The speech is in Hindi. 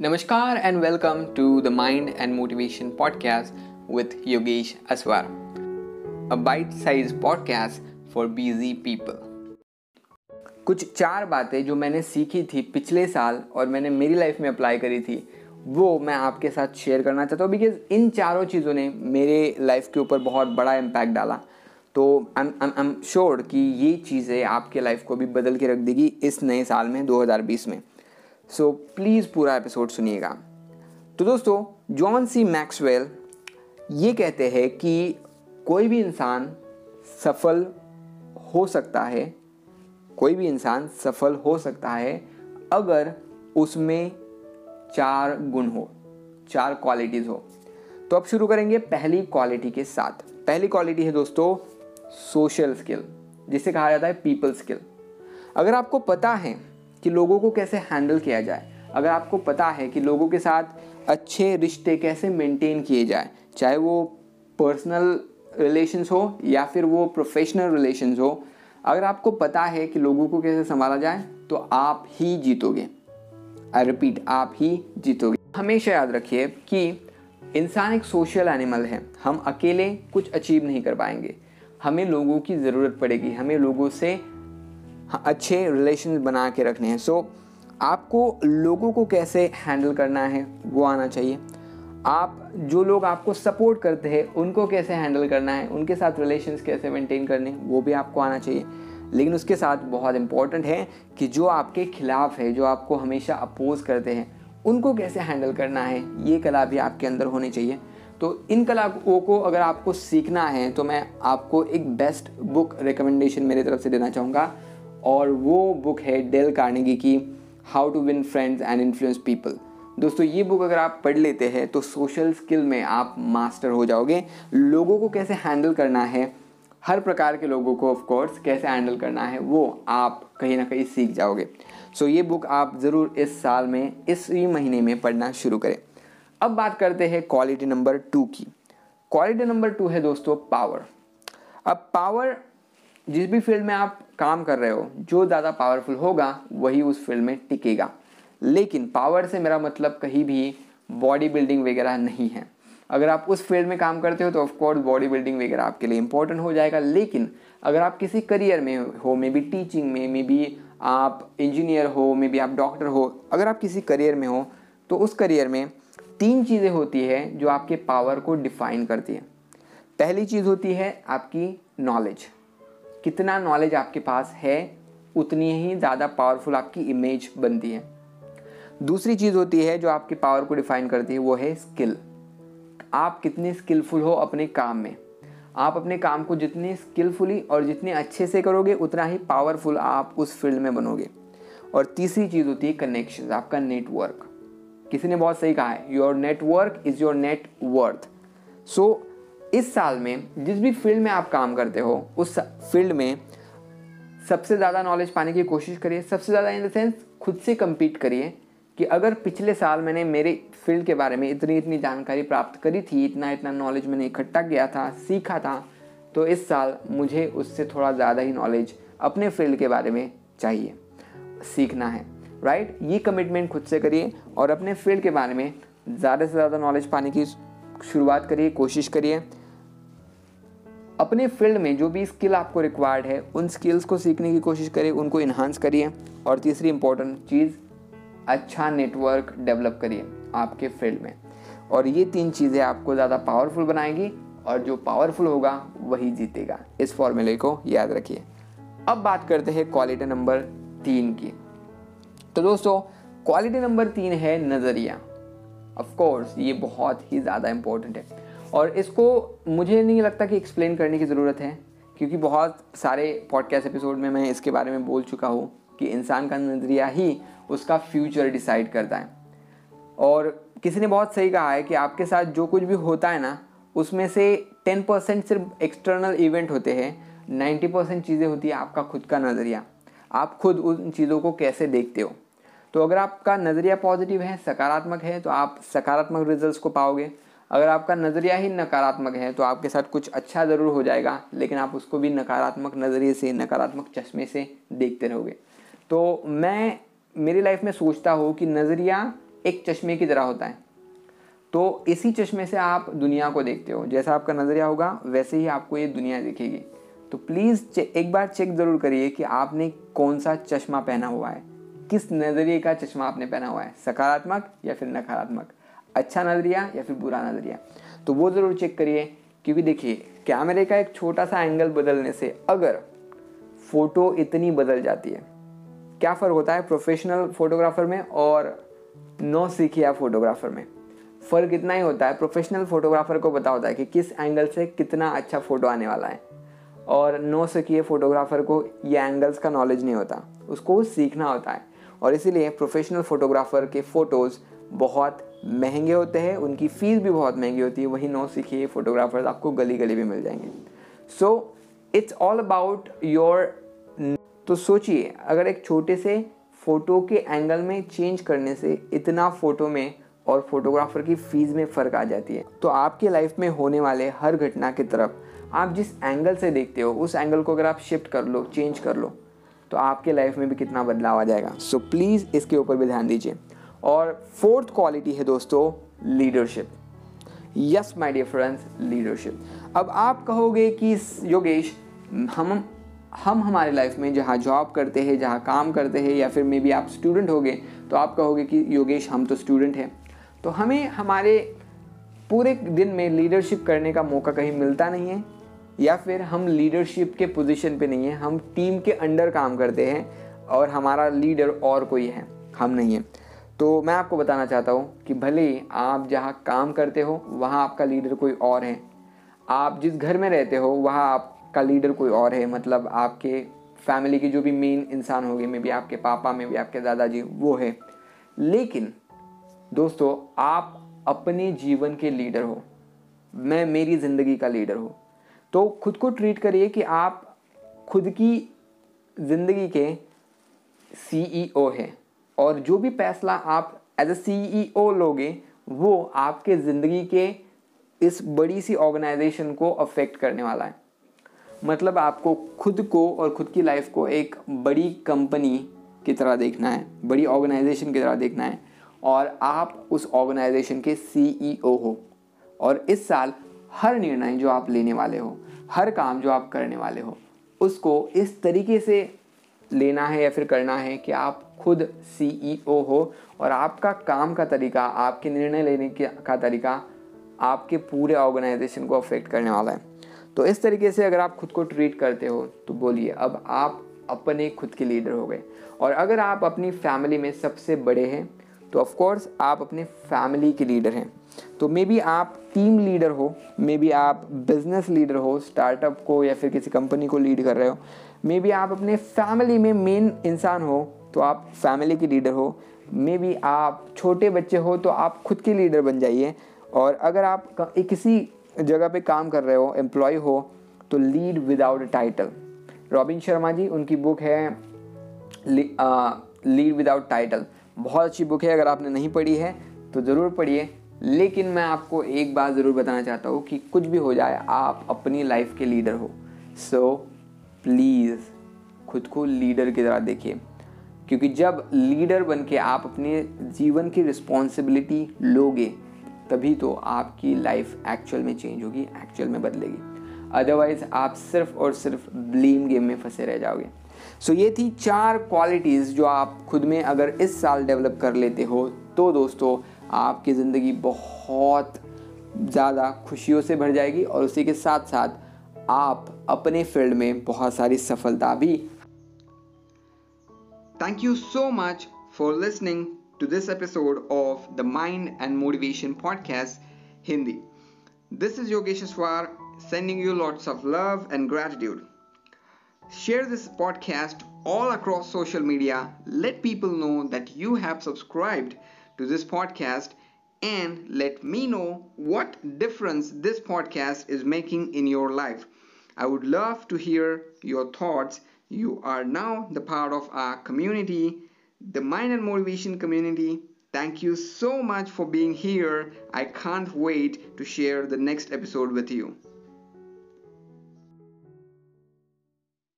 Namaskar and welcome to the Mind and Motivation Podcast with Yogesh Aswar, a bite sized podcast for busy people. कुछ चार बातें जो मैंने सीखी थी पिछले साल और मैंने मेरी लाइफ में अप्लाई करी थी वो मैं आपके साथ शेयर करना चाहता हूँ बिकॉज़ इन चारों चीज़ों ने मेरे लाइफ के ऊपर बहुत बड़ा इम्पैक्ट डाला तो आई एम श्योर कि ये चीज़ें आपके लाइफ को भी बदल के रख देगी इस नए साल में 2020 में सो प्लीज़ पूरा एपिसोड सुनिएगा। तो दोस्तों जॉन सी मैक्सवेल ये कहते हैं कि कोई भी इंसान सफल हो सकता है, कोई भी इंसान सफल हो सकता है अगर उसमें चार गुण हो, चार क्वालिटीज़ हो। तो अब शुरू करेंगे पहली क्वालिटी के साथ। पहली क्वालिटी है दोस्तों सोशल स्किल जिसे कहा जाता है पीपल स्किल अगर आपको पता है कि लोगों को कैसे हैंडल किया जाए। अगर आपको पता है कि लोगों के साथ अच्छे रिश्ते कैसे मेंटेन किए जाए, चाहे वो पर्सनल रिलेशंस हो या फिर वो प्रोफेशनल रिलेशंस हो, अगर आपको पता है कि लोगों को कैसे संभाला जाए तो आप ही जीतोगे। आई रिपीट आप ही जीतोगे। हमेशा याद रखिए कि इंसान एक सोशल एनिमल है। हम अकेले कुछ अचीव नहीं कर पाएँगे। हमें लोगों की ज़रूरत पड़ेगी। हमें लोगों से अच्छे रिलेशन बना के रखने हैं। सो so, आपको लोगों को कैसे हैंडल करना है वो आना चाहिए। आप जो लोग आपको सपोर्ट करते हैं उनको कैसे हैंडल करना है उनके साथ रिलेशंस कैसे मेंटेन करने वो भी आपको आना चाहिए। लेकिन उसके साथ बहुत इंपॉर्टेंट है कि जो आपके खिलाफ है जो आपको हमेशा अपोज करते हैं उनको कैसे हैंडल करना है ये कला भी आपके अंदर होनी चाहिए। तो इन कलाओं को अगर आपको सीखना है तो मैं आपको एक बेस्ट बुक रिकमेंडेशन मेरी तरफ़ से देना चाहूँगा। और वो बुक है डेल कार्नेगी की how to win friends and influence people दोस्तों ये बुक अगर आप पढ़ लेते हैं तो सोशल स्किल में आप मास्टर हो जाओगे। लोगों को कैसे हैंडल करना है हर प्रकार के लोगों को ऑफ़ कोर्स कैसे हैंडल करना है वो आप कहीं ना कहीं सीख जाओगे। सो so, ये बुक आप ज़रूर इस साल में इसी महीने में पढ़ना शुरू करें। अब बात करते हैं क्वालिटी नंबर टू की। क्वालिटी नंबर टू है दोस्तों पावर अब पावर जिस भी फ़ील्ड में आप काम कर रहे हो, जो ज़्यादा पावरफुल होगा, वही उस फ़ील्ड में टिकेगा। लेकिन पावर से मेरा मतलब कहीं भी बॉडी बिल्डिंग वगैरह नहीं है। अगर आप उस फ़ील्ड में काम करते हो तो ऑफकोर्स बॉडी बिल्डिंग वगैरह आपके लिए इंपॉर्टेंट हो जाएगा। लेकिन अगर आप किसी करियर में हो मे बी टीचिंग में मे बी आप इंजीनियर हो मे बी आप डॉक्टर हो, अगर आप किसी करियर में हो तो उस करियर में तीन चीज़ें होती है जो आपके पावर को डिफाइन करती है। पहली चीज़ होती है आपकी नॉलेज कितना नॉलेज आपके पास है, उतनी ही ज़्यादा पावरफुल आपकी इमेज बनती है। दूसरी चीज़ होती है जो आपकी पावर को डिफाइन करती है, वो है स्किल आप कितने स्किलफुल हो अपने काम में? आप अपने काम को जितने स्किलफुली और जितने अच्छे से करोगे, उतना ही पावरफुल आप उस फ़ील्ड में बनोगे। और तीसरी चीज़ होती है कनेक्शन आपका नेटवर्क किसी ने बहुत सही कहा है? Your network is your net worth so इस साल में जिस भी फ़ील्ड में आप काम करते हो, उस फ़ील्ड में सबसे ज़्यादा नॉलेज पाने की कोशिश करिए। सबसे ज़्यादा इन द सेंस खुद से कम्पीट करिए कि अगर पिछले साल मैंने मेरे फ़ील्ड के बारे में इतनी इतनी जानकारी प्राप्त करी थी, इतना इतना नॉलेज मैंने इकट्ठा किया था, सीखा था तो इस साल मुझे उससे थोड़ा ज़्यादा ही नॉलेज अपने फ़ील्ड के बारे में चाहिए। सीखना है राइट ये कमिटमेंट खुद से करिए और अपने फ़ील्ड के बारे में ज़्यादा से ज़्यादा नॉलेज पाने की शुरुआत करिए, कोशिश करिए। अपने फ़ील्ड में जो भी स्किल आपको रिक्वायर्ड है, उन स्किल्स को सीखने की कोशिश करिए, उनको इन्हांस करिए। और तीसरी इंपॉर्टेंट चीज़ अच्छा नेटवर्क डेवलप करिए आपके फ़ील्ड में। और ये तीन चीज़ें आपको ज़्यादा पावरफुल बनाएगी और जो पावरफुल होगा, वही जीतेगा। इस फॉर्मूले को याद रखिए। अब बात करते हैं क्वालिटी नंबर तीन की। तो दोस्तों क्वालिटी नंबर तीन है नज़रिया। ऑफ़ कोर्स ये बहुत ही ज़्यादा इंपॉर्टेंट है। और इसको मुझे नहीं लगता कि एक्सप्लेन करने की ज़रूरत है, क्योंकि बहुत सारे पॉडकास्ट एपिसोड में मैं इसके बारे में बोल चुका हूँ कि इंसान का नज़रिया ही उसका फ्यूचर डिसाइड करता है। और किसी ने बहुत सही कहा है कि आपके साथ जो कुछ भी होता है ना, उसमें से टेन परसेंट सिर्फ़ एक्सटर्नल इवेंट होते हैं नाइन्टी परसेंट चीज़ें होती है आपका खुद का नज़रिया। आप खुद उन चीज़ों को कैसे देखते हो? तो अगर आपका नज़रिया पॉजिटिव है, सकारात्मक है तो आप सकारात्मक रिजल्ट्स को पाओगे। अगर आपका नज़रिया ही नकारात्मक है तो आपके साथ कुछ अच्छा ज़रूर हो जाएगा, लेकिन आप उसको भी नकारात्मक नज़रिए से, नकारात्मक चश्मे से देखते रहोगे। तो मैं, मेरी लाइफ में सोचता हूँ कि नज़रिया एक चश्मे की तरह होता है। तो इसी चश्मे से आप दुनिया को देखते हो। जैसा आपका नज़रिया होगा, वैसे ही आपको ये दुनिया दिखेगी। तो प्लीज़ एक बार चेक ज़रूर करिए कि आपने कौन सा चश्मा पहना हुआ है। किस नज़रिए का चश्मा आपने पहना हुआ है? सकारात्मक या फिर नकारात्मक? अच्छा नज़रिया या फिर बुरा नज़रिया? तो वो ज़रूर चेक करिए, क्योंकि देखिए कैमरे का एक छोटा सा एंगल बदलने से अगर फ़ोटो इतनी बदल जाती है, क्या फ़र्क होता है प्रोफेशनल फोटोग्राफर में और नौ सीखिया फोटोग्राफर में? फ़र्क इतना ही होता है प्रोफेशनल फोटोग्राफर को पता होता है कि किस एंगल से कितना अच्छा फ़ोटो आने वाला है। और नो सीखिए फोटोग्राफर को ये एंगल्स का नॉलेज नहीं होता, उसको सीखना होता है। और इसीलिए प्रोफेशनल फोटोग्राफर के फ़ोटोज़ बहुत महँगे होते हैं उनकी फ़ीस भी बहुत महँगी होती है वही नो सीखिए फोटोग्राफर्स आपको गली गली भी मिल जाएँगे। So it's all about your तो सोचिए अगर एक छोटे से फ़ोटो के एंगल में चेंज करने से इतना फ़ोटो में और फोटोग्राफर की फ़ीस में फ़र्क आ जाती है तो आपके लाइफ में होने वाले हर घटना की तरफ़ आप जिस एंगल से देखते हो उस एंगल को अगर आप शिफ्ट कर लो चेंज कर लो तो आपके लाइफ में भी कितना बदलाव आ जाएगा। सो so, प्लीज़ इसके ऊपर भी ध्यान दीजिए। और फोर्थ क्वालिटी है दोस्तों leadership yes my dear friends leadership अब आप कहोगे कि योगेश, हम हम हमारे लाइफ में जहाँ जॉब करते हैं, जहाँ काम करते हैं, या फिर मे बी आप स्टूडेंट होगे तो आप कहोगे कि योगेश, हम तो स्टूडेंट हैं। तो हमें हमारे पूरे दिन में लीडरशिप करने का मौका कहीं मिलता नहीं है, या फिर हम लीडरशिप के पोजीशन पे नहीं है, हम टीम के अंडर काम करते हैं, और हमारा लीडर और कोई है, हम नहीं हैं। तो मैं आपको बताना चाहता हूँ कि भले आप जहाँ काम करते हो, वहाँ आपका लीडर कोई और है। आप जिस घर में रहते हो, वहाँ आपका लीडर कोई और है। मतलब आपके फैमिली के जो भी मेन इंसान होंगे, मे भी आपके पापा, में भी आपके दादाजी, वो है। लेकिन दोस्तों, आप अपने जीवन के लीडर हो। मैं, मेरी ज़िंदगी का लीडर हूँ। तो खुद को ट्रीट करिए कि आप खुद की ज़िंदगी के सीईओ e हैं। और जो भी फैसला आप एज ए सीईओ लोगे, वो आपके ज़िंदगी के इस बड़ी सी ऑर्गेनाइजेशन को अफेक्ट करने वाला है। मतलब आपको खुद को और खुद की लाइफ को एक बड़ी कंपनी की तरह देखना है, बड़ी ऑर्गेनाइजेशन की तरह देखना है और आप उस ऑर्गेनाइजेशन के सीईओ हो। और इस साल हर निर्णय जो आप लेने वाले हो, हर काम जो आप करने वाले हो, उसको इस तरीके से लेना है या फिर करना है कि आप खुद सीईओ e हो और आपका काम का तरीका, आपके निर्णय लेने का तरीका आपके पूरे ऑर्गेनाइजेशन को अफेक्ट करने वाला है। तो इस तरीके से अगर आप खुद को ट्रीट करते हो तो बोलिए, अब आप अपने खुद के लीडर हो गए। और अगर आप अपनी फैमिली में सबसे बड़े हैं तो ऑफ़ कोर्स आप अपने फैमिली के लीडर हैं। तो मे बी आप टीम लीडर हो मे बी आप बिज़नेस लीडर हो स्टार्टअप को या फिर किसी कंपनी को लीड कर रहे हो। मे बी आप अपने फैमिली में मेन इंसान हो तो आप फैमिली के लीडर हो। मे बी आप छोटे बच्चे हो तो आप खुद के लीडर बन जाइए। और अगर आप किसी जगह पे काम कर रहे हो एम्प्लॉय हो तो lead without title Robin Sharma ji, उनकी बुक है लीड विदाउट टाइटल बहुत अच्छी बुक है, अगर आपने नहीं पढ़ी है तो ज़रूर पढ़िए। लेकिन मैं आपको एक बात ज़रूर बताना चाहता हूँ कि कुछ भी हो जाए, आप अपनी लाइफ के लीडर हो। सो प्लीज़ खुद को लीडर की तरह देखिए। क्योंकि जब लीडर बन के आप अपने जीवन की रिस्पॉन्सिबिलिटी लोगे, तभी तो आपकी लाइफ एक्चुअल में चेंज होगी एक्चुअल में बदलेगी। अदरवाइज़ आप सिर्फ़ और सिर्फ़ ब्लीम गेम में फंसे रह जाओगे। सो so, ये थी चार क्वालिटीज़ जो आप खुद में अगर इस साल डेवलप कर लेते हो तो दोस्तों आपकी ज़िंदगी बहुत ज़्यादा खुशियों से भर जाएगी और उसी के साथ साथ आप अपने फ़ील्ड में बहुत सारी सफलता भी thank you so much for listening to this episode of the mind and motivation podcast Hindi this is Yogesh sending you lots of love and gratitude. Share this podcast all across social media. Let people know that you have subscribed to this podcast and let me know what difference this podcast is making in your life. I would love to hear your thoughts. You are now the part of our community, the Mind and Motivation community. Thank you so much for being here. I can't wait to share the next episode with you.